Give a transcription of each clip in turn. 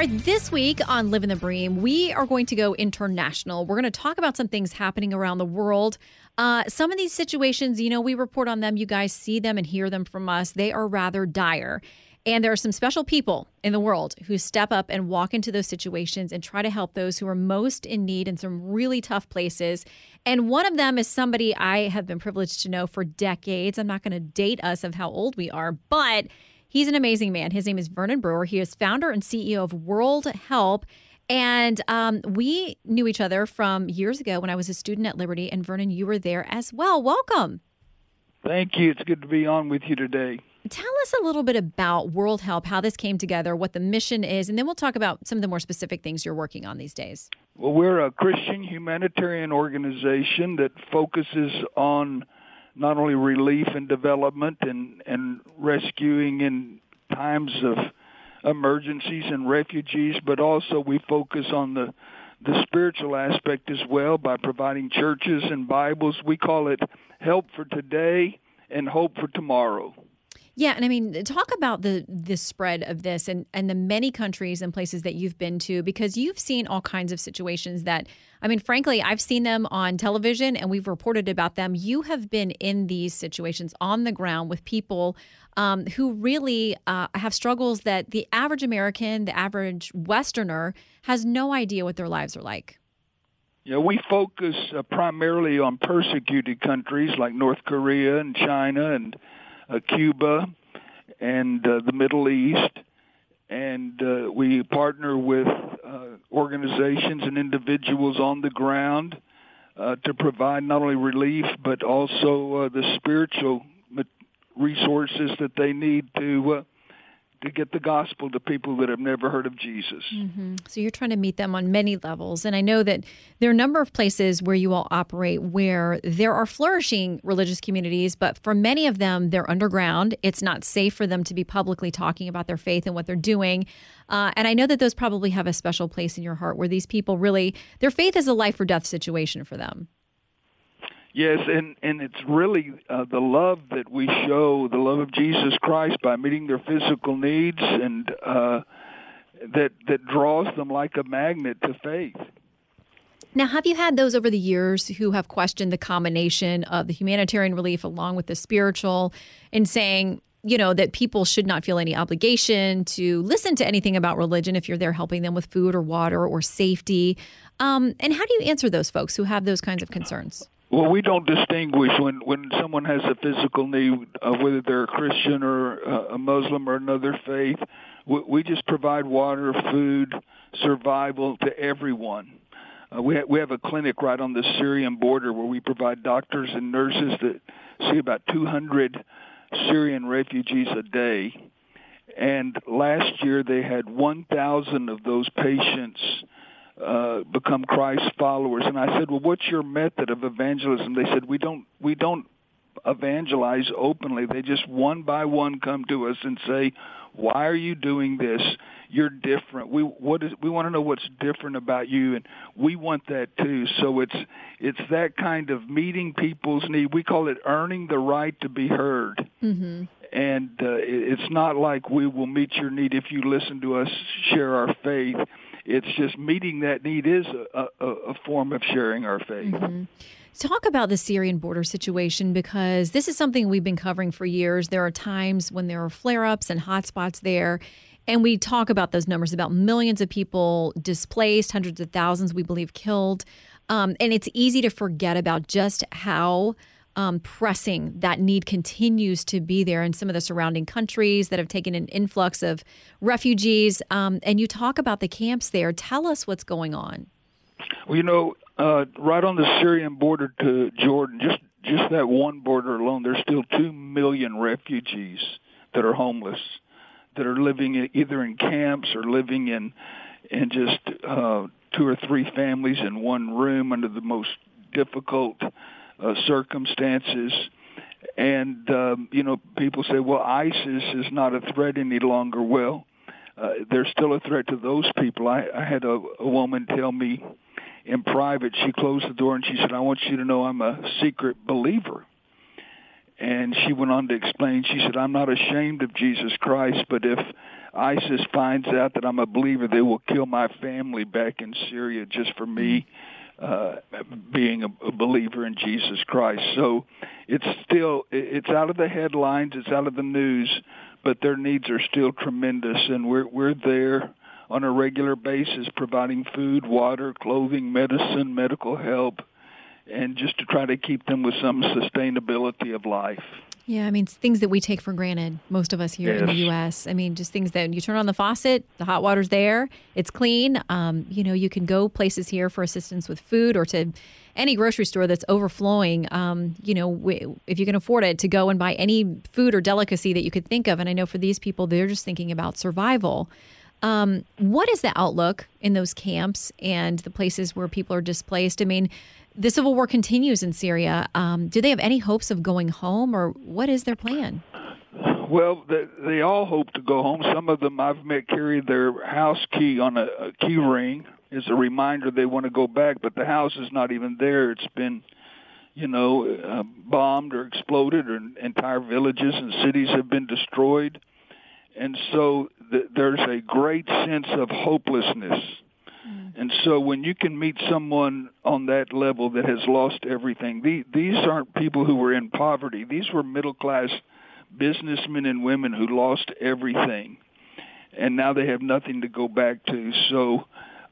All right, this week on Living the Bream, we are going to go international. We're going to talk about some things happening around the world. Uh, some of these situations, you know, we report on them. You guys see them and hear them from us. They are rather dire. And there are some special people in the world who step up and walk into those situations and try to help those who are most in need in some really tough places. And one of them is somebody I have been privileged to know for decades. I'm not going to date us of how old we are, but He's an amazing man. His name is Vernon Brewer. He is founder and CEO of World Help. And um, we knew each other from years ago when I was a student at Liberty. And Vernon, you were there as well. Welcome. Thank you. It's good to be on with you today. Tell us a little bit about World Help, how this came together, what the mission is, and then we'll talk about some of the more specific things you're working on these days. Well, we're a Christian humanitarian organization that focuses on not only relief and development and, and rescuing in times of emergencies and refugees, but also we focus on the the spiritual aspect as well by providing churches and Bibles. We call it help for today and hope for tomorrow. Yeah, and I mean, talk about the the spread of this and and the many countries and places that you've been to because you've seen all kinds of situations that I mean, frankly, I've seen them on television and we've reported about them. You have been in these situations on the ground with people um, who really uh, have struggles that the average American, the average Westerner, has no idea what their lives are like. Yeah, we focus uh, primarily on persecuted countries like North Korea and China and Cuba and uh, the Middle East, and uh, we partner with uh, organizations and individuals on the ground uh, to provide not only relief but also uh, the spiritual resources that they need to uh, to get the gospel to people that have never heard of Jesus. Mm-hmm. So you're trying to meet them on many levels. And I know that there are a number of places where you all operate where there are flourishing religious communities, but for many of them, they're underground. It's not safe for them to be publicly talking about their faith and what they're doing. Uh, and I know that those probably have a special place in your heart where these people really, their faith is a life or death situation for them. Yes, and and it's really uh, the love that we show, the love of Jesus Christ by meeting their physical needs, and uh, that that draws them like a magnet to faith. Now, have you had those over the years who have questioned the combination of the humanitarian relief along with the spiritual, and saying, you know, that people should not feel any obligation to listen to anything about religion if you're there helping them with food or water or safety? Um, and how do you answer those folks who have those kinds of concerns? Well, we don't distinguish when when someone has a physical need, uh, whether they're a Christian or uh, a Muslim or another faith. We, we just provide water, food, survival to everyone. Uh, we ha- we have a clinic right on the Syrian border where we provide doctors and nurses that see about 200 Syrian refugees a day. And last year they had 1,000 of those patients uh, become Christ followers. And I said, well, what's your method of evangelism? They said, we don't, we don't evangelize openly. They just one by one come to us and say, why are you doing this? You're different. We what is we want to know what's different about you, and we want that too. So it's it's that kind of meeting people's need. We call it earning the right to be heard. Mm-hmm. And uh, it's not like we will meet your need if you listen to us share our faith it's just meeting that need is a, a, a form of sharing our faith. Mm-hmm. Talk about the Syrian border situation because this is something we've been covering for years. There are times when there are flare ups and hotspots there. And we talk about those numbers about millions of people displaced, hundreds of thousands, we believe, killed. Um, and it's easy to forget about just how um, pressing that need continues to be there in some of the surrounding countries that have taken an influx of refugees. Um, and you talk about the camps there. Tell us what's going on. Well, you know, uh, right on the Syrian border to Jordan, just just that one border alone, there's still two million refugees that are homeless, that are living in, either in camps or living in in just uh, two or three families in one room under the most difficult uh, circumstances. And um, you know, people say, "Well, ISIS is not a threat any longer." Well, uh, they're still a threat to those people. I, I had a, a woman tell me in private. She closed the door and she said, "I want you to know I'm a secret believer." And she went on to explain. She said, "I'm not ashamed of Jesus Christ, but if ISIS finds out that I'm a believer, they will kill my family back in Syria just for me." Uh, being a, a believer in Jesus Christ. So it's still it's out of the headlines, it's out of the news, but their needs are still tremendous, and we're we're there on a regular basis providing food, water, clothing, medicine, medical help, and just to try to keep them with some sustainability of life. Yeah, I mean, things that we take for granted, most of us here yes. in the U.S. I mean, just things that you turn on the faucet, the hot water's there, it's clean. Um, you know, you can go places here for assistance with food or to any grocery store that's overflowing. Um, you know, if you can afford it, to go and buy any food or delicacy that you could think of. And I know for these people, they're just thinking about survival. Um, what is the outlook in those camps and the places where people are displaced? I mean, the civil war continues in Syria. Um, do they have any hopes of going home, or what is their plan? Well, they, they all hope to go home. Some of them I've met carry their house key on a, a key ring as a reminder they want to go back, but the house is not even there. It's been, you know, uh, bombed or exploded, or entire villages and cities have been destroyed. And so th- there's a great sense of hopelessness and so when you can meet someone on that level that has lost everything, the, these aren't people who were in poverty. These were middle class businessmen and women who lost everything. And now they have nothing to go back to. So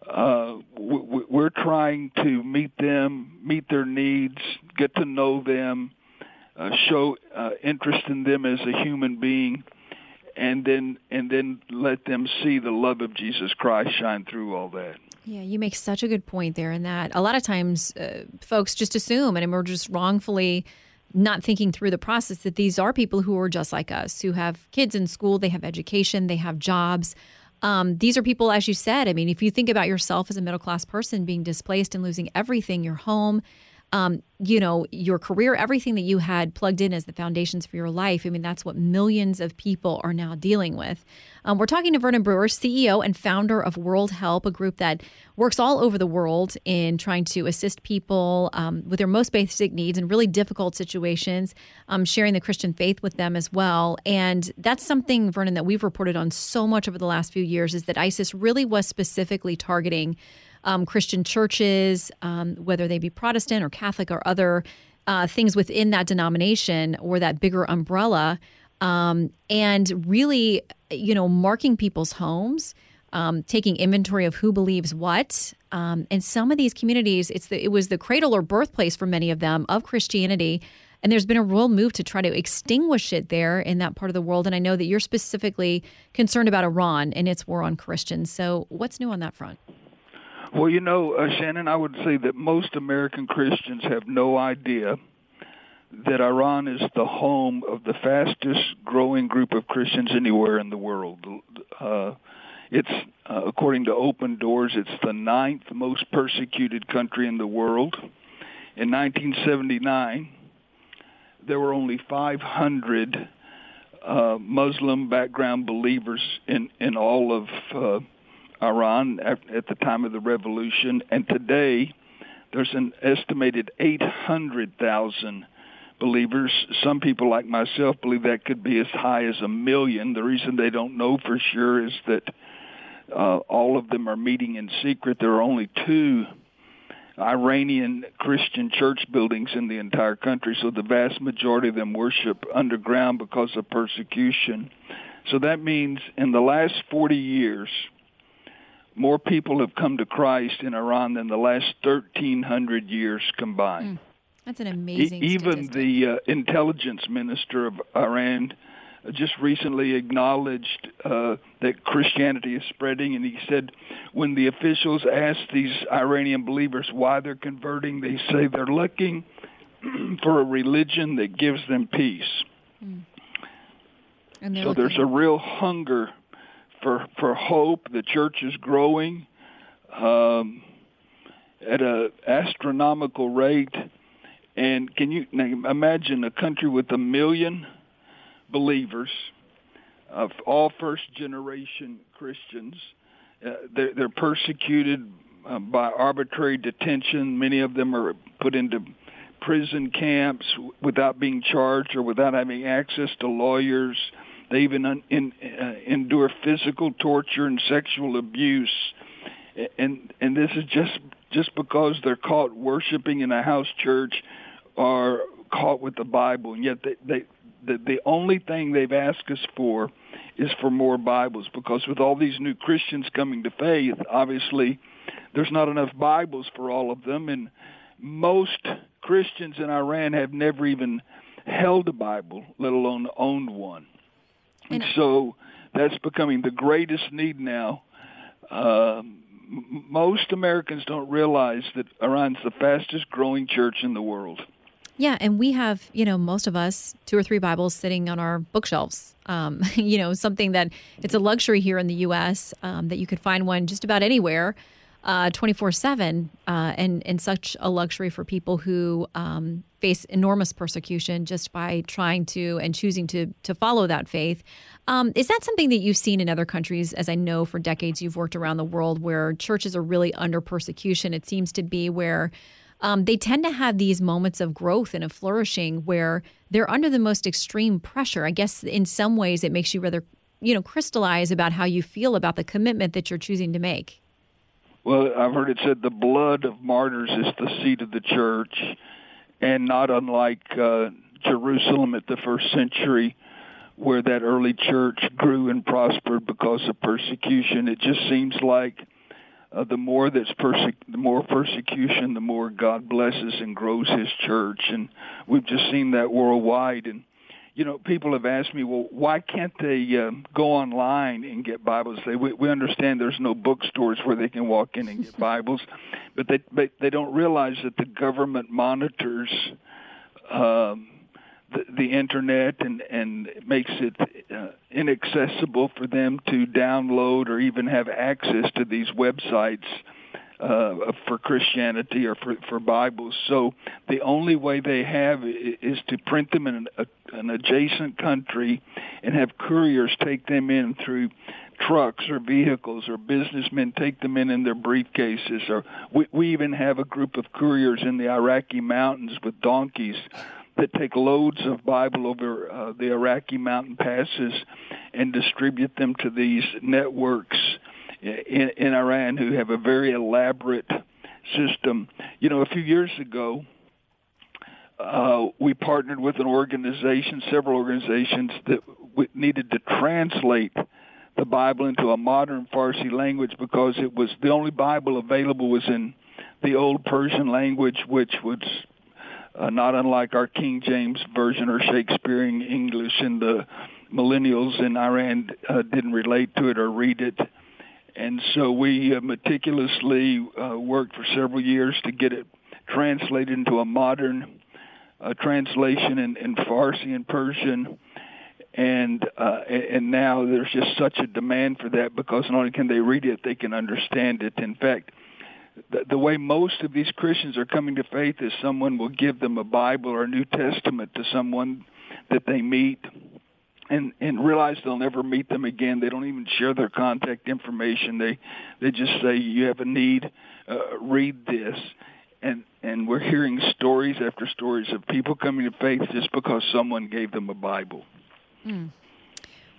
uh, we're trying to meet them, meet their needs, get to know them, uh, show uh, interest in them as a human being, and then and then let them see the love of Jesus Christ shine through all that. Yeah, you make such a good point there in that a lot of times uh, folks just assume and we're just wrongfully not thinking through the process that these are people who are just like us, who have kids in school, they have education, they have jobs. Um, these are people, as you said, I mean, if you think about yourself as a middle class person being displaced and losing everything, your home, um, you know, your career, everything that you had plugged in as the foundations for your life. I mean, that's what millions of people are now dealing with. Um, we're talking to Vernon Brewer, CEO and founder of World Help, a group that works all over the world in trying to assist people um, with their most basic needs in really difficult situations, um, sharing the Christian faith with them as well. And that's something, Vernon, that we've reported on so much over the last few years is that ISIS really was specifically targeting um, Christian churches, um, whether they be Protestant or Catholic or other uh, things within that denomination or that bigger umbrella, um, and really, you know, marking people's homes. Um, taking inventory of who believes what. Um, and some of these communities, it's the, it was the cradle or birthplace for many of them of Christianity. And there's been a real move to try to extinguish it there in that part of the world. And I know that you're specifically concerned about Iran and its war on Christians. So, what's new on that front? Well, you know, uh, Shannon, I would say that most American Christians have no idea that Iran is the home of the fastest growing group of Christians anywhere in the world. Uh, it's, uh, according to Open Doors, it's the ninth most persecuted country in the world. In 1979, there were only 500 uh, Muslim background believers in, in all of uh, Iran at, the time of the revolution, and today there's an estimated 800,000 believers. Some people, like myself, believe that could be as high as a million. The reason they don't know for sure is that uh, all of them are meeting in secret. There are only two Iranian Christian church buildings in the entire country, so the vast majority of them worship underground because of persecution. So that means in the last 40 years, more people have come to Christ in Iran than the last 1,300 years combined. Mm, that's an amazing. E- even statistic. the uh, intelligence minister of Iran just recently acknowledged uh, that Christianity is spreading, and he said when the officials ask these Iranian believers why they're converting, they say they're looking for a religion that gives them peace. Mm. so looking- there's a real hunger for for hope. The church is growing. Um, at a astronomical rate. And can you imagine a country with a million believers, of all first generation Christians? Uh, they're, they're persecuted uh, by arbitrary detention. Many of them are put into prison camps without being charged or without having access to lawyers. They even un, in, uh, endure physical torture and sexual abuse, and and this is just just because they're caught worshiping in a house church or caught with the Bible, and yet they, they the the only thing they've asked us for is for more Bibles. Because with all these new Christians coming to faith, obviously there's not enough Bibles for all of them, and most Christians in Iran have never even held a Bible, let alone owned one. And so that's becoming the greatest need now. Um, most Americans don't realize that Iran's the fastest growing church in the world. Yeah, and we have, you know, most of us two or three Bibles sitting on our bookshelves. Um, you know, something that it's a luxury here in the U.S. Um, that you could find one just about anywhere. Uh, 24 uh, 7 uh, and, and such a luxury for people who um, face enormous persecution just by trying to and choosing to, to follow that faith. Um, is that something that you've seen in other countries? As I know for decades you've worked around the world where churches are really under persecution. It seems to be where um, they tend to have these moments of growth and of flourishing where they're under the most extreme pressure. I guess in some ways it makes you rather, you know, crystallize about how you feel about the commitment that you're choosing to make. Well, I've heard it said the blood of martyrs is the seat of the church, and not unlike uh, Jerusalem at the first century, where that early church grew and prospered because of persecution. It just seems like uh, the more that's perse- the more persecution, the more God blesses and grows His church, and we've just seen that worldwide. And you know, people have asked me, well, why can't they um, go online and get Bibles? They we, we understand there's no bookstores where they can walk in and get Bibles, but they but they don't realize that the government monitors um, the, the internet and and makes it uh, inaccessible for them to download or even have access to these websites uh, for Christianity or for, for Bibles. So the only way they have is to print them in an, an adjacent country and have couriers take them in through trucks or vehicles or businessmen take them in in their briefcases or we, we even have a group of couriers in the Iraqi mountains with donkeys that take loads of Bible over uh, the Iraqi mountain passes and distribute them to these networks in, in Iran who have a very elaborate system. You know, a few years ago, uh, we partnered with an organization, several organizations that we needed to translate the Bible into a modern Farsi language because it was the only Bible available was in the old Persian language, which was uh, not unlike our King James version or Shakespearean English, and the millennials in Iran uh, didn't relate to it or read it and so we uh, meticulously uh, worked for several years to get it translated into a modern uh, translation in, in Farsi and Persian. And uh, and now there's just such a demand for that because not only can they read it, they can understand it. In fact, the, the way most of these Christians are coming to faith is someone will give them a Bible or a New Testament to someone that they meet and and realize they'll never meet them again. They don't even share their contact information. They they just say you have a need, uh, read this, and and we're hearing stories after stories of people coming to faith just because someone gave them a Bible. Mm.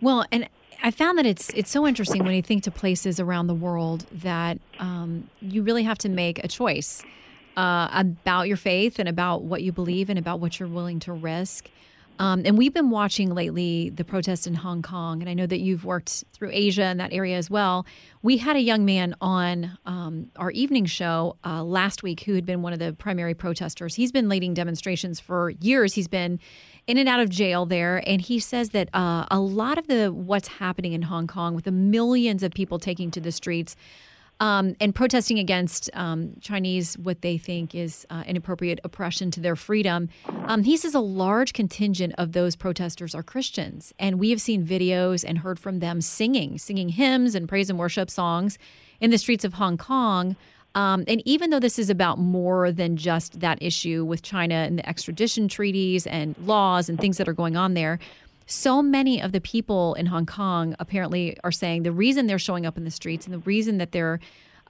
Well, and I found that it's it's so interesting when you think to places around the world that um, you really have to make a choice uh, about your faith and about what you believe and about what you're willing to risk. Um, and we've been watching lately the protests in Hong Kong, and I know that you've worked through Asia and that area as well. We had a young man on um, our evening show uh, last week who had been one of the primary protesters. He's been leading demonstrations for years. He's been in and out of jail there, and he says that uh, a lot of the what's happening in Hong Kong with the millions of people taking to the streets um, and protesting against um, Chinese, what they think is uh, inappropriate oppression to their freedom. Um, he says a large contingent of those protesters are Christians. And we have seen videos and heard from them singing, singing hymns and praise and worship songs in the streets of Hong Kong. Um, and even though this is about more than just that issue with China and the extradition treaties and laws and things that are going on there, so many of the people in Hong Kong apparently are saying the reason they're showing up in the streets and the reason that they're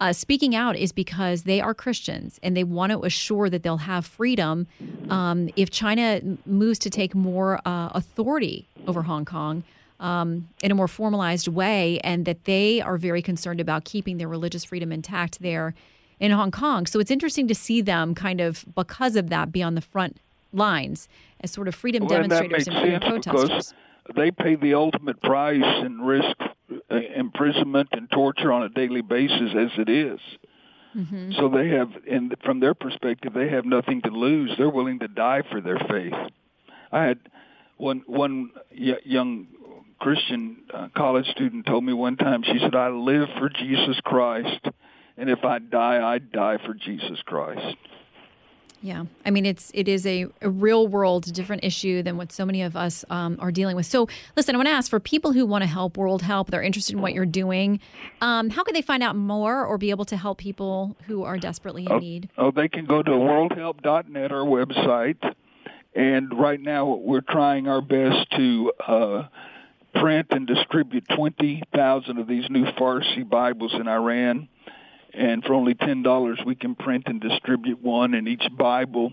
uh, speaking out is because they are Christians and they want to assure that they'll have freedom um, if China moves to take more uh, authority over Hong Kong. Um, in a more formalized way, and that they are very concerned about keeping their religious freedom intact there in Hong Kong. So it's interesting to see them kind of, because of that, be on the front lines as sort of freedom well, demonstrators and, and freedom protesters. They pay the ultimate price and risk uh, imprisonment and torture on a daily basis as it is. Mm-hmm. So they have, and from their perspective, they have nothing to lose. They're willing to die for their faith. I had one one young Christian uh, college student told me one time. She said, "I live for Jesus Christ, and if I die, I die for Jesus Christ." Yeah, I mean it's it is a, a real world different issue than what so many of us um, are dealing with. So, listen, I want to ask for people who want to help World Help, they're interested in what you're doing. Um, how can they find out more or be able to help people who are desperately in oh, need? Oh, they can go to worldhelp.net, our website, and right now we're trying our best to. Uh, print and distribute 20,000 of these new Farsi Bibles in Iran. And for only $10, we can print and distribute one, and each Bible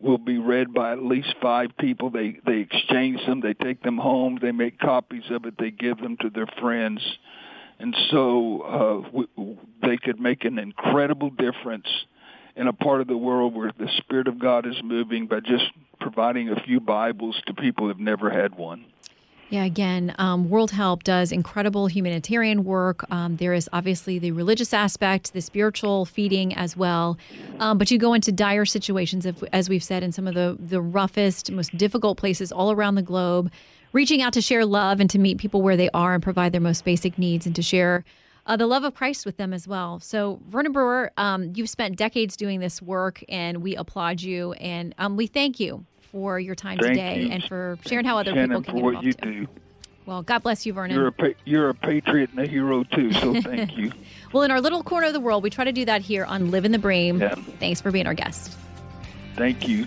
will be read by at least five people. They they exchange them, they take them home, they make copies of it, they give them to their friends, and so uh, we, they could make an incredible difference in a part of the world where the Spirit of God is moving by just providing a few Bibles to people who've never had one. Yeah, again, um, World Help does incredible humanitarian work. Um, there is obviously the religious aspect, the spiritual feeding as well. Um, but you go into dire situations, as we've said, in some of the, the roughest, most difficult places all around the globe, reaching out to share love and to meet people where they are and provide their most basic needs and to share uh, the love of Christ with them as well. So, Vernon Brewer, um, you've spent decades doing this work, and we applaud you and um, we thank you for your time Thank today you. and for sharing how other Shannon, people can for get what involved you too. do. Well, God bless you, Vernon. You're a pa- you're a patriot and a hero too. So thank you. well, in our little corner of the world, we try to do that here on Livin' the Bream. Yeah. Thanks for being our guest. Thank you.